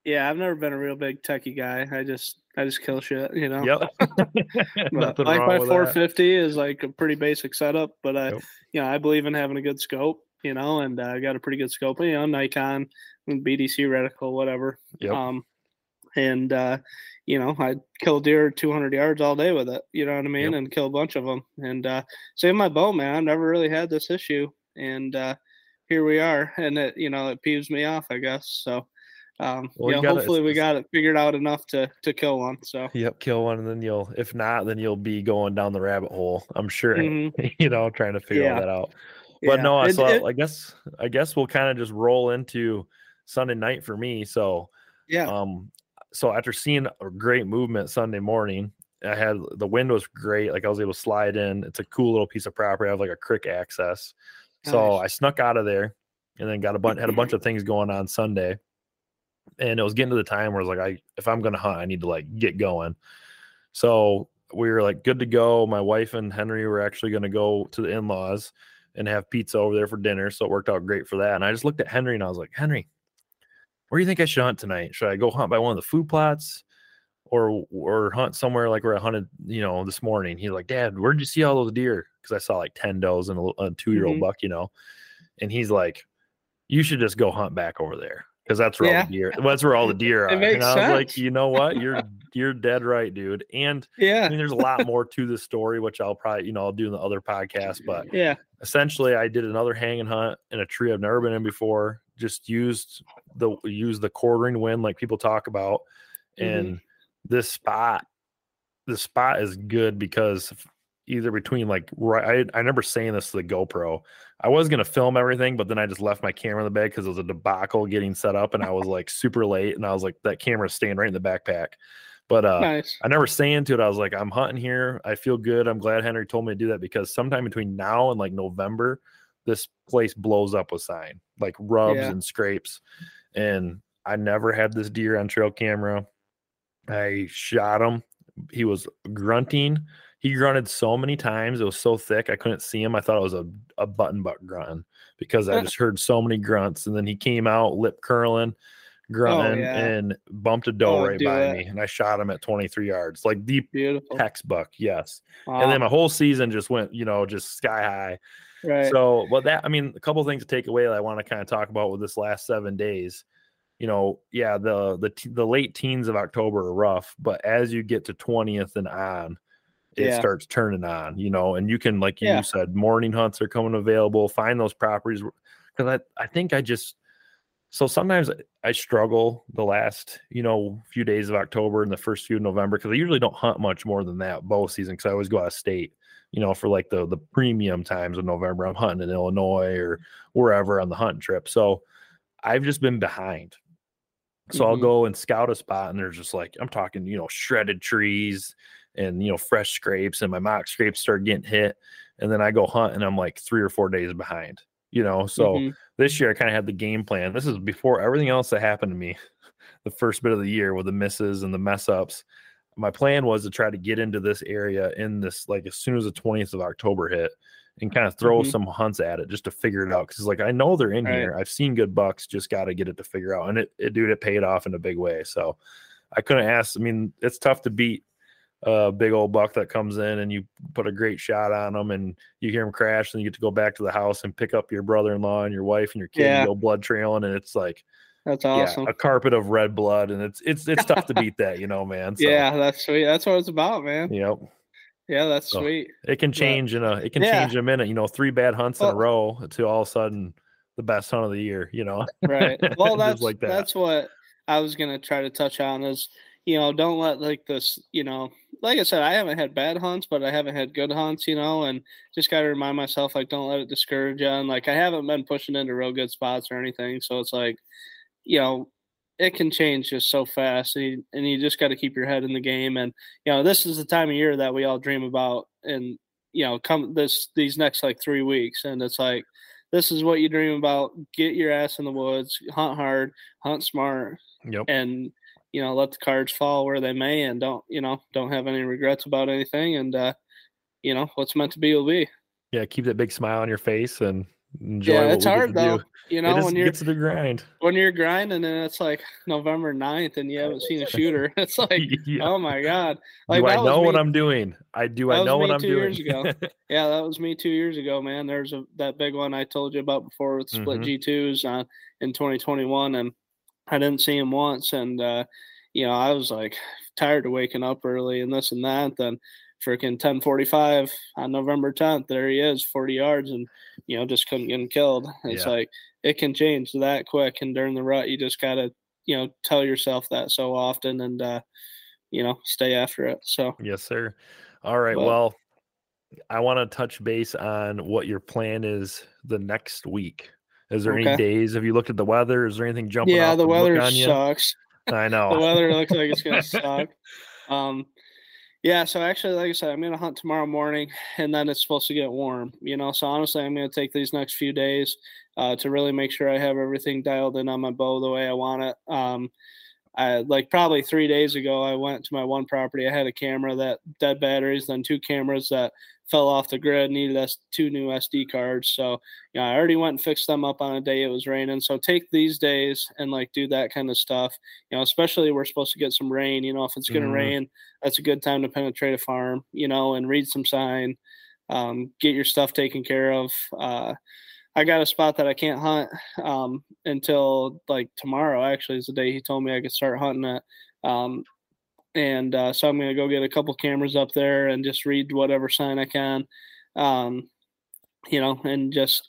Yeah, I've never been a real big techie guy. I just I just kill shit, you know. Yep. [LAUGHS] Nothing like wrong my with that. 450 is like a pretty basic setup, but I, Yep. you know, I believe in having a good scope, you know, and uh, I got a pretty good scope, you know, Nikon, BDC reticle, whatever. Yep. Um, and uh, you know, I kill deer 200 yards all day with it, you know what I mean, Yep. and kill a bunch of them. And uh, same my bow, man. I've never really had this issue, and uh, here we are, and it, you know, it peeves me off, I guess. So. Um, Well, you know, hopefully we got it figured out enough to to kill one. So, Yep, kill one, and then you'll. If not, then you'll be going down the rabbit hole. I'm sure. Mhm. [LAUGHS] You know, trying to figure Yeah. that out. But yeah. no, I so it- I guess I guess we'll kind of just roll into Sunday night for me. So yeah, um, so after seeing a great movement Sunday morning, I had the wind was great. Like I was able to slide in. It's a cool little piece of property. I have like a creek access. So I snuck out of there and then got a bunch had a bunch of things going on Sunday. And it was getting to the time where I was like, I if I'm gonna hunt, I need to like get going. So we were like good to go. My wife and Henry were actually gonna go to the in-laws and have pizza over there for dinner. So it worked out great for that. And I just looked at Henry and I was like, Henry, where do you think I should hunt tonight? Should I go hunt by one of the food plots? Or or hunt somewhere like where I hunted, you know, this morning. He's like, Dad, where'd you see all those deer? Because I saw like 10 does and a, a two-year-old Mhm. buck, you know. And he's like, You should just go hunt back over there. Because that's where all the deer that's where all the deer are. and I was like, you know what? You're you're dead right, dude. And I yeah, mean, there's a lot more to this story, which I'll probably, you know, I'll do in the other podcast. But yeah, essentially, I did another hang and hunt in a tree I've never been in before. Just used the used the quartering wind like people talk about, Mhm. and this spot, the spot is good because either between like right, I, I remember saying this to the GoPro. I was gonna film everything, but then I just left my camera in the bag because it was a debacle getting set up, and I was like super late, and I was like that camera's staying right in the backpack. But uh, nice. I never saying to it, I was like, I'm hunting here. I feel good. I'm glad Henry told me to do that because sometime between now and like November, this place blows up with sign, like rubs Yeah. and scrapes. And I never had this deer on trail camera. I shot him. He was grunting. He grunted so many times. It was so thick. I couldn't see him. I thought it was a, a button buck grunting because I [LAUGHS] just heard so many grunts. And then he came out lip curling, oh, grunting, yeah. and bumped a doe Oh, right by that. me. And I shot him at 23 yards, like deep Beautiful. textbook. Yes. Wow. And then my whole season just went, you know, just sky high. Right. So, well, that I mean, a couple things to take away that I want to kind of talk about with this last seven days. You know, yeah, the the the late teens of October are rough, but as you get to twentieth and on, it Yeah. starts turning on. You know, and you can, like you Yeah. said, morning hunts are coming available. Find those properties because I I think I just so sometimes I struggle the last you know few days of October and the first few of November because I usually don't hunt much more than that bow season because I always go out of state you know, for like the the premium times of November, I'm hunting in Illinois or wherever on the hunt trip. So I've just been behind. So I'll Mhm. go and scout a spot, and there's just like I'm talking, you know, shredded trees and you know fresh scrapes, and my mock scrapes start getting hit, and then I go hunt, and I'm like three or four days behind. You know, so Mhm. this year I kind of had the game plan. This is before everything else that happened to me [LAUGHS] the first bit of the year with the misses and the mess ups. My plan was to try to get into this area in this like as soon as the 20th of October hit and kind of throw Mhm. some hunts at it just to figure it out. Cause like I know they're in Right. here. I've seen good bucks, just got to get it to figure out. And it, it dude, it paid off in a big way. So I couldn't ask. I mean, it's tough to beat a big old buck that comes in and you put a great shot on them and you hear him crash and you get to go back to the house and pick up your brother-in-law and your wife and your kid Yeah. and go blood trailing and it's like That's awesome. yeah, a carpet of red blood and it's it's it's tough to beat that, you know, man. So, Yeah, that's sweet. That's what it's about, man. Yep. Yeah, that's So, sweet. It can change in a it can Yeah. change in a minute, you know, three bad hunts in a row to all of a sudden the best hunt of the year, you know. Right. [LAUGHS] Well, that's like that. that's what I was gonna try to touch on is you know don't let like this you know like I said I haven't had bad hunts but I haven't had good hunts you know and just got to remind myself like don't let it discourage you and like I haven't been pushing into real good spots or anything so it's like you know it can change just so fast and you, and you just got to keep your head in the game and you know this is the time of year that we all dream about and you know come this these next like three weeks and it's like this is what you dream about get your ass in the woods hunt hard hunt smart Yep. and you know let the cards fall where they may and don't you know don't have any regrets about anything and uh you know what's meant to be will be Yeah, keep that big smile on your face and yeah what it's hard though do. you know is, when you're gets to the grind. when you're grinding and it's like november 9th and you haven't seen a [LAUGHS] shooter it's like [LAUGHS] Yeah. oh my god like do I know what me- I'm doing? I do I know what I'm two doing. years ago. [LAUGHS] Yeah, that was me two years ago, man. There's a that big one I told you about before with split Mhm. G2s uh, in 2021, and I didn't see him once, and uh, you know I was like tired of waking up early and this and that. Then freaking 10:45 on November 10th, there he is, 40 yards, and you know just couldn't get him killed. It's Yeah. like it can change that quick, and during the rut, you just gotta you know tell yourself that so often, and uh, you know stay after it. So yes, sir. All right. But- well, I want to touch base on what your plan is the next week. Is there any days? Have you looked at the weather? Is there anything jumping? yeah, the weather sucks. I [LAUGHS] know the weather looks like it's gonna [LAUGHS] suck. Um, yeah, so actually, like I said, I'm gonna hunt tomorrow morning, and then it's supposed to get warm. You know, so honestly, I'm gonna take these next few days uh, to really make sure I have everything dialed in on my bow the way I want it. Um, I like probably three days ago, I went to my one property. I had a camera that dead batteries, then two cameras that fell off the grid, needed us two new SD cards. So you know, I already went and fixed them up on a day it was raining. So take these days and like do that kind of stuff. You know, especially we're supposed to get some rain. You know, if it's going to Mhm. rain, that's a good time to penetrate a farm. You know, and read some sign, um, get your stuff taken care of. Uh, I got a spot that I can't hunt um, until like tomorrow. Actually, is the day he told me I could start hunting it. Um, and uh, so I'm gonna go get a couple cameras up there and just read whatever sign I can. Um, you know, and just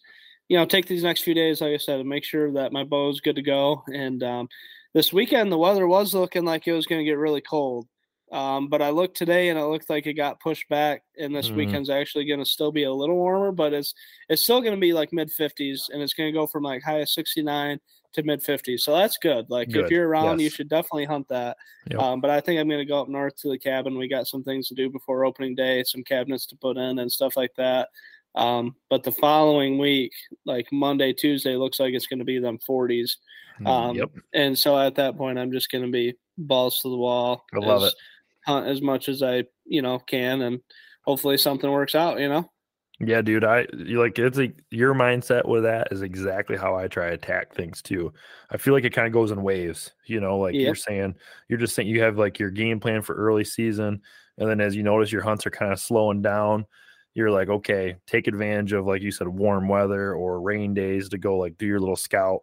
you know take these next few days, like I said, and make sure that my bow is good to go. And um, this weekend, the weather was looking like it was going to get really cold. Um, but I looked today, and it looked like it got pushed back, and this Mhm. weekend's actually going to still be a little warmer, but it's it's still going to be like mid 50s, and it's going to go from like high of 69 to mid 50s. So that's good. Like Good, if you're around, you should definitely hunt that. Yep. Um, but I think I'm going to go up north to the cabin. We got some things to do before opening day, some cabinets to put in and stuff like that. Um, but the following week, like Monday, Tuesday, looks like it's going to be them 40s. Um, yep. And so at that point, I'm just going to be balls to the wall. I love as- it. Hunt as much as I, you know, can, and hopefully something works out. You know. Yeah, dude. I you like it's like your mindset with that is exactly how I try to attack things too. I feel like it kind of goes in waves, you know, like Yep. you're saying, you're just saying you have like your game plan for early season, and then as you notice your hunts are kind of slowing down, you're like, okay, take advantage of like you said, warm weather or rain days to go like do your little scout.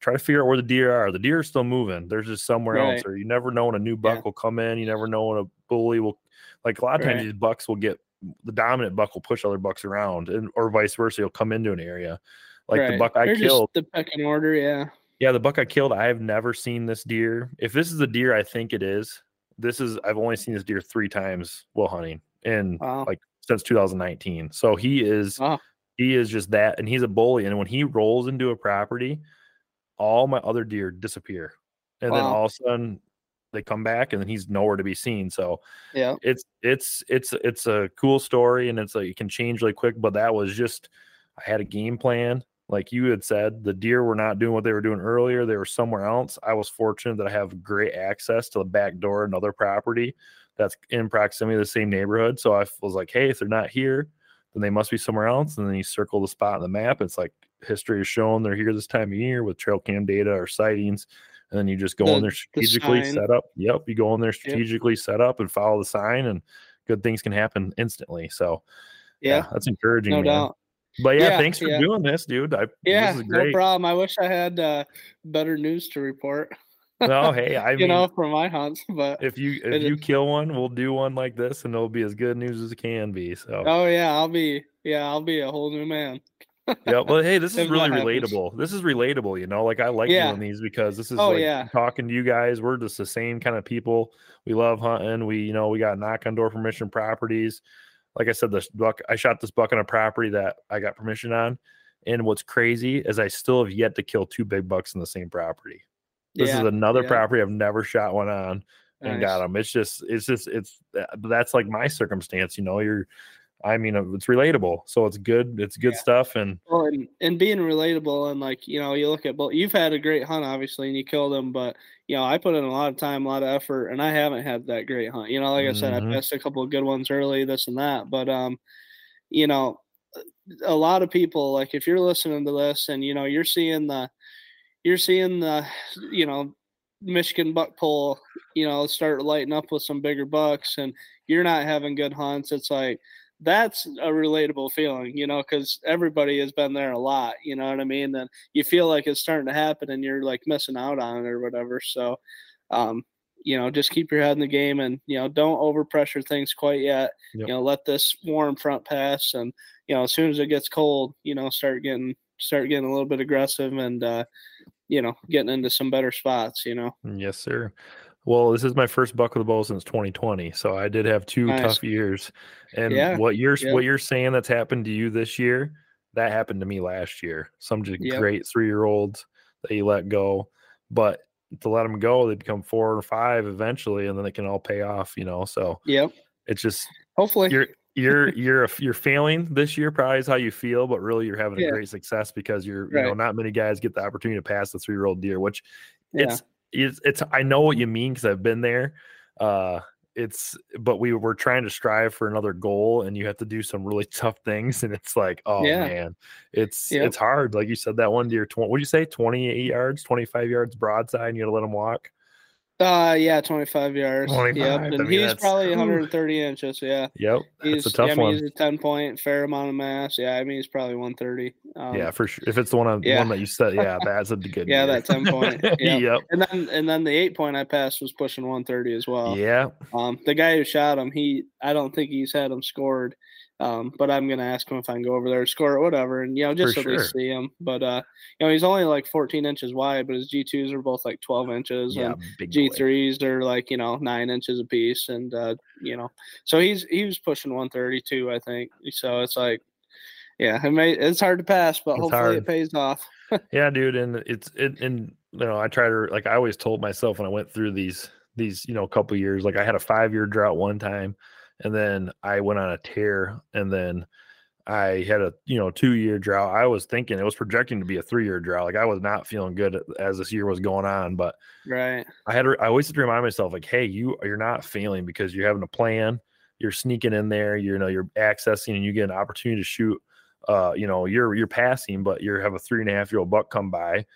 Try to figure out where the deer are. The deer are still moving. There's just somewhere else, or you never know when a new buck Yeah. will come in. You never know when a bully will, like a lot of times Right. these bucks will get the dominant buck will push other bucks around, and or vice versa. He'll come into an area. Like the buck I They're killed, the pecking order. Yeah. yeah, the buck I killed. I have never seen this deer. If this is the deer I think it is, this is. I've only seen this deer three times while hunting, and Wow. like since 2019. So he is Wow. he is just that, and he's a bully. And when he rolls into a property, all my other deer disappear, and then all of a sudden they come back, and then he's nowhere to be seen. So Yeah. it's it's it's it's a cool story and it's like it can change really quick but that was just i had a game plan like you had said the deer were not doing what they were doing earlier they were somewhere else i was fortunate that i have great access to the back door another property that's in proximity to the same neighborhood so i was like hey if they're not here then they must be somewhere else and then you circle the spot on the map it's like history has shown they're here this time of year with trail cam data or sightings and then you just go The- in there strategically sign. set up. Yep, you go in there strategically set up and follow the sign, and good things can happen instantly. So Yeah, that's encouraging. no man. doubt. But yeah, Yeah, thanks for yeah. doing this, dude. I, Yeah, this is no problem. I wish I had uh, better news to report. No, [LAUGHS] hey, I you mean, know, for my hunts, but if you if you is- kill one, we'll do one like this, and it'll be as good news as it can be. So oh yeah, I'll be yeah, I'll be a whole new man. Yeah, well, hey, this [LAUGHS] is really relatable. This is relatable, you know. Like I like Yeah. doing these because this is Oh, like yeah. talking to you guys. We're just the same kind of people. We love hunting. We, you know, we got knock on door permission properties. Like I said, this buck, I shot this buck on a property that I got permission on. And what's crazy is I still have yet to kill two big bucks in the same property. This yeah, is another property I've never shot one on and got them. It's just, it's just, it's uh, that's like my circumstance. You know, you're, I mean, uh, it's relatable, so it's good. It's good Yeah. stuff, and Well, and, and being relatable and like you know, you look at both. You've had a great hunt, obviously, and you killed them. But you know, I put in a lot of time, a lot of effort, and I haven't had that great hunt. You know, like I said, Mhm. I missed a couple of good ones early, this and that. But um, you know, a lot of people like if you're listening to this and you know you're seeing the, you're seeing the, you know, Michigan buck pull, you know, start lighting up with some bigger bucks, and you're not having good hunts. It's like that's a relatable feeling, you know, because everybody has been there a lot, you know what I mean? And you feel like it's starting to happen and you're like missing out on it or whatever. So, um, you know, just keep your head in the game and, you know, don't overpressure things quite yet. Yep. You know, let this warm front pass and, you know, as soon as it gets cold, you know, start getting, start getting a little bit aggressive and, uh, you know, getting into some better spots, you know. Yes, sir. Well, this is my first buck of the bow since 2020, so I did have two Nice. tough years. And Yeah, what you're yeah. what you're saying that's happened to you this year, that happened to me last year. Some just Yep. great three year olds that you let go, but to let them go, they become four or five eventually, and then they can all pay off. You know, so Yep. it's just Hopefully. you're [LAUGHS] you're you're a, you're failing this year probably is how you feel but really you're having Yeah. a great success because you're you know not many guys get the opportunity to pass the three year old deer which Yeah. it's it's it's i know what you mean because i've been there uh it's but we were trying to strive for another goal and you have to do some really [LAUGHS] tough things and it's like oh Yeah. man it's Yep. it's hard like you said that one deer tw- what do you say 28 yards 25 yards broadside and you gotta let them walk Uh, yeah, 25 yards. 25, Yep. I And mean, he's probably whew. 130 inches. Yeah. yep He's, that's a tough yeah, I mean, one he's a 10 point, fair amount of mass. Yeah. I mean, he's probably 130. Um, yeah, for sure. If it's the one on yeah. one that you said, yeah, [LAUGHS] that's a good. Yeah, deer. that 10 point, [LAUGHS] yeah. yep. And then, and then the eight point I passed was pushing 130 as well. Yeah. Um, the guy who shot him, he, I don't think he's had him scored. Um, but I'm gonna ask him if I can go over there, score or whatever, and you know, just For least sure. see him. But uh, you know, he's only like 14 inches wide, but his G2s are both like 12 inches, Yeah. and Big G boy. threes are like you know nine inches a piece, and uh, you know, so he's he was pushing 132, I think. So it's like, yeah, it may it's hard to pass, but It's hopefully hard. it pays off. [LAUGHS] Yeah, dude, and it's it and you know I try to like I always told myself when I went through these these you know couple years like I had a five year drought one time, and then I went on a tear, and then I had a you know two year drought. I was thinking it was projecting to be a three year drought. Like I was not feeling good as this year was going on, but Right. I had I always had to remind myself like, hey, you you're not failing because you're having a plan. You're sneaking in there. You know, you're accessing, and you get an opportunity to shoot. Uh, you know, you're you're passing, but you have a three and a half year old buck come by.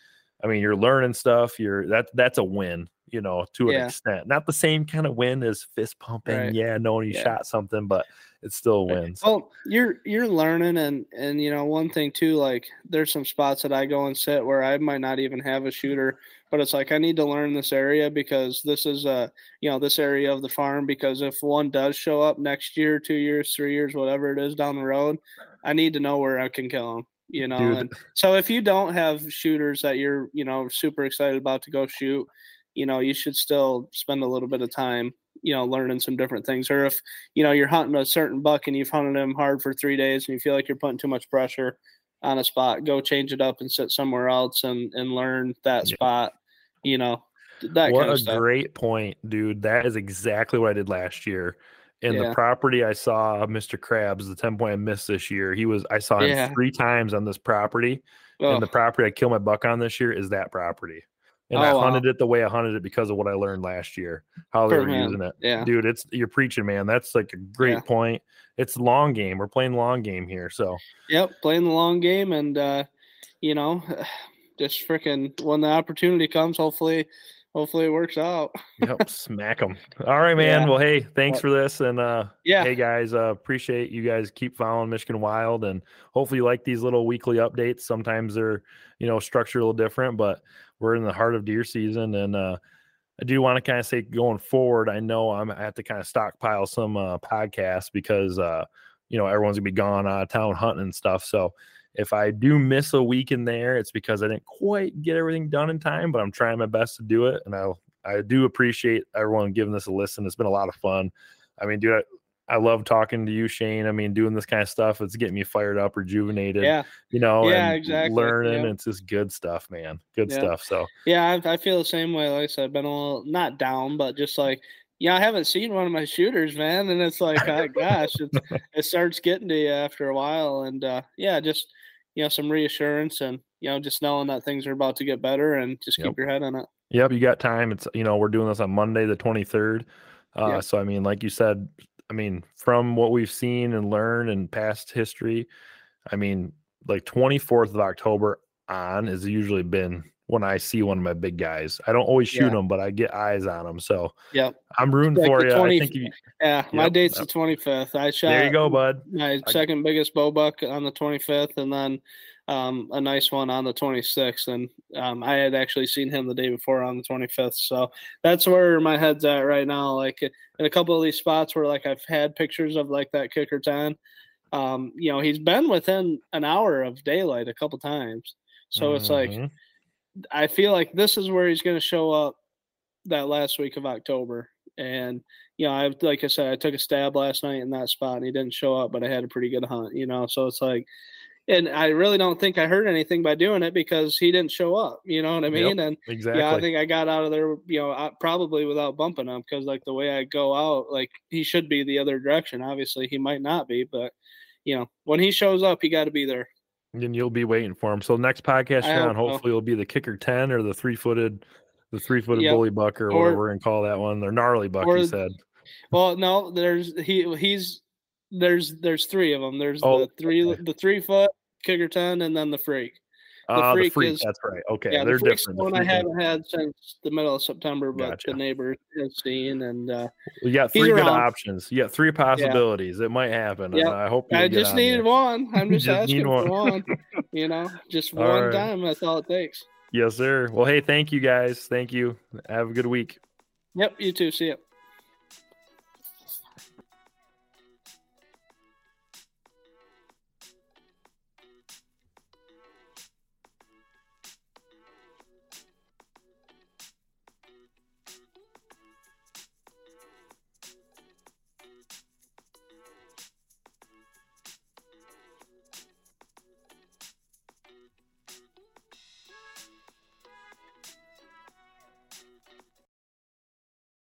I mean, you're learning stuff. You're that that's a win. You know, to an extent, not the same kind of win as fist pumping. Right. Yeah, knowing you Yeah. shot something, but it still wins. Well, you're you're learning, and and you know one thing too. Like there's some spots that I go and sit where I might not even have a shooter, but it's like I need to learn this area because this is uh you know this area of the farm. Because if one does show up next year, two years, three years, whatever it is down the road, I need to know where I can kill them. You know, Dude. and so if you don't have shooters that you're you know super excited about to go shoot, you know you should still spend a little bit of time you know learning some different things or if you know you're hunting a certain buck and you've hunted him hard for three days and you feel like you're putting too much pressure on a spot go change it up and sit somewhere else and and learn that Yeah. spot you know that what kind a of stuff great point, dude. That is exactly what I did last year. In the property I saw Mr. Krabs, the 10 point I missed this year. He was I saw him Yeah. three times on this property. And the property I killed my buck on this year is that property. And I Oh, wow. hunted it the way I hunted it because of what I learned last year, how they were using it. yeah Dude, it's you're preaching, man. That's like a great Yeah. point. It's long game. We're playing long game here. So Yep, playing the long game, and uh, you know, [SIGHS] just freaking when the opportunity comes, hopefully, hopefully it works out. yep, [LAUGHS] smack them. All right, man. Yeah. Well, hey, thanks for this, and uh, Yeah, hey guys, uh, appreciate you guys keep following Michigan Wild, and hopefully you like these little weekly updates. Sometimes they're you know structured a little different, but we're in the heart of deer season, and uh, I do want to kind of say going forward, I know I'm I have to kind of stockpile some uh, podcasts because uh, you know everyone's gonna be gone out of town hunting and stuff. So if I do miss a week in there, it's because I didn't quite get everything done in time, but I'm trying my best to do it, and I I do appreciate everyone giving this a listen. It's been a lot of fun. I mean, dude, I, love talking to you, Shane. I mean, doing this kind of stuff, it's getting me fired up, rejuvenated. yeah, you know, Yeah, and exactly, learning. yeah. It's just good stuff, man. Good Yeah. stuff. So yeah. I, I feel the same way. Like I said, been a little not down, but just like yeah, I haven't seen one of my shooters, man, and it's like, oh, gosh, it's, [LAUGHS] it starts getting to you after a while, and uh, yeah, just you know, some reassurance and you know, just knowing that things are about to get better, and just Yep. keep your head on it. Yep, you got time. It's you know we're doing this on Monday the twenty third. Uh, Yeah. So I mean, like you said, I mean from what we've seen and learned in past history, I mean like twenty fourth of October on has usually been when I see one of my big guys. I don't always shoot Yeah. them, but I get eyes on them. So Yep. I'm rooting Like for you. 20 I think you, Yeah, my date's yep. the twenty fifth. I shot there you go, bud. my second biggest bow buck on the 25th and then um, a nice one on the 26th and um, i had actually seen him the day before on the 25th so that's where my head's at right now like in a couple of these spots where like i've had pictures of like that kicker 10 um, you know he's been within an hour of daylight a couple times so it's like Mhm. I feel like this is where he's going to show up that last week of October. And you know, I like I said, I took a stab last night in that spot, and he didn't show up, but I had a pretty good hunt. You know, so it's like, and I really don't think I hurt anything by doing it because he didn't show up. You know what I Yep, mean? And exactly. yeah, I think I got out of there, you know, uh, probably without bumping him because like the way I go out, like he should be the other direction. Obviously, he might not be, but you know, when he shows up, he got to be there. then you'll be waiting for him. So next podcast, hope hopefully it'll be the kicker ten or the three footed, the three footed Yep. bully buck or, Or- whatever we're gonna call that one. They're gnarly buck. or- you said. Well, no, there's he he's there's there's three of them. There's Oh, the three okay. the three foot kicker ten, and then the freak. The freak freak. is- That's right. Okay, yeah, they're the different. the The one I haven't had since the middle of September, but Gotcha. the neighbor has seen, and uh, You got three good around. options. You got three possibilities. It might happen. Yep. I hope I just needed there. one. I'm [LAUGHS] just, Just asking one. for one. [LAUGHS] You know, just one right. time. That's all it takes. Yes, sir. Well, hey, thank you guys. Thank you. Have a good week. Yep. You too. See ya.